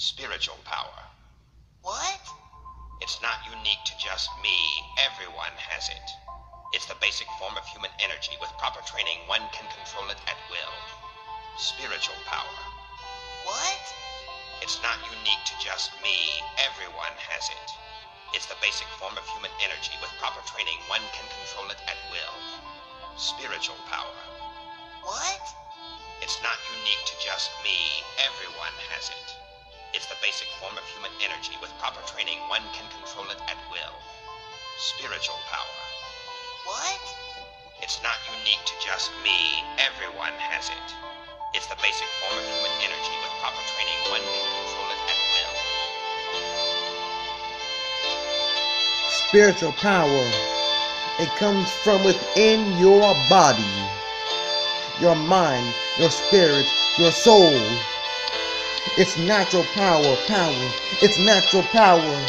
Spiritual power. What? It's not unique to just me. Everyone has it. It's the basic form of human energy. With proper training, one can control it at will. Spiritual power. What? It's not unique to just me. Everyone has it. It's the basic form of human energy. With proper training, one can control it at will. Spiritual power. What? It's not unique to just me. Everyone has it. It's the basic form of human energy. With proper training, one can control it at will. Spiritual power. What? It's not unique to just me. Everyone has it. It's the basic form of human energy. With proper training, one can control it at will. Spiritual power. It comes from within your body, your mind, your spirit, your soul. It's natural power, power. It's natural power.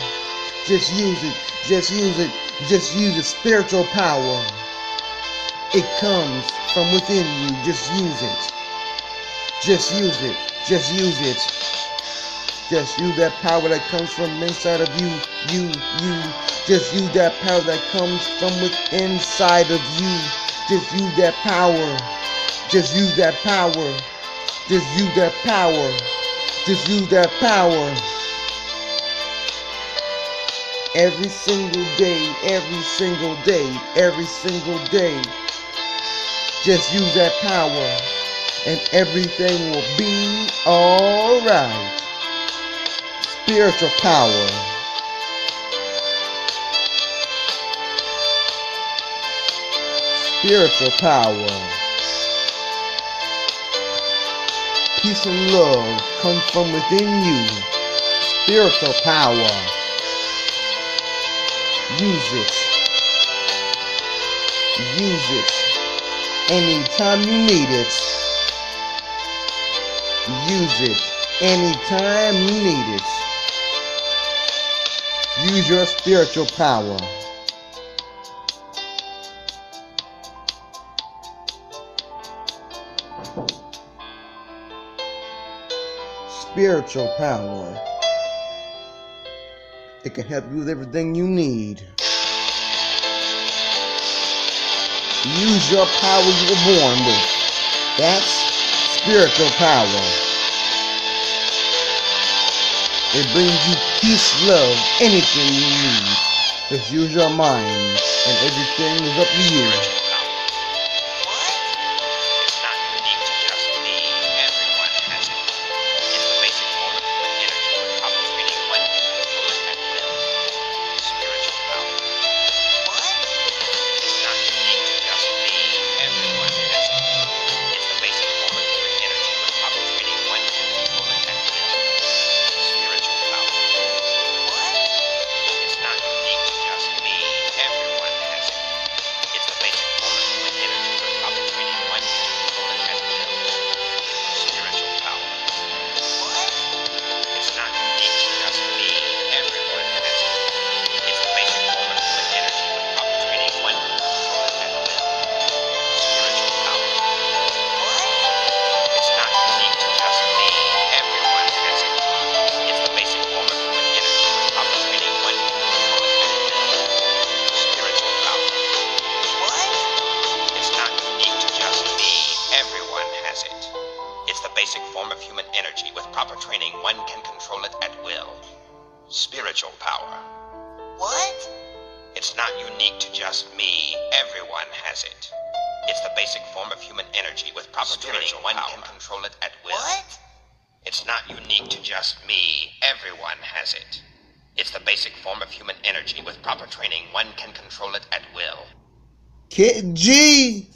Just use it. Just use it. Just use it. Spiritual power. It comes from within you. Just use it. Just use it. Just use it. Just use that power that comes from inside of you. You, you. Just use that power that comes from inside of you. Just use that power. Just use that power. Just use that power. Just use that power. Every single day, every single day, every single day. Just use that power and everything will be alright. Spiritual power. Spiritual power. Peace and love come from within you. Spiritual power. Use it. Use it. Anytime you need it. Use it. Anytime you need it. Use your spiritual power. Spiritual power. It can help you with everything you need. Use your power you were born with. That's spiritual power. It brings you peace, love, anything you need. Just use your mind and everything is up to you. Basic form of human energy. With proper training, one can control it at will. Spiritual power. What? It's not unique to just me. Everyone has it. It's the basic form of human energy. With proper training, one can control it at will. What? It's not unique to just me. Everyone has it. It's the basic form of human energy. With proper training, one can control it at will. Kid G.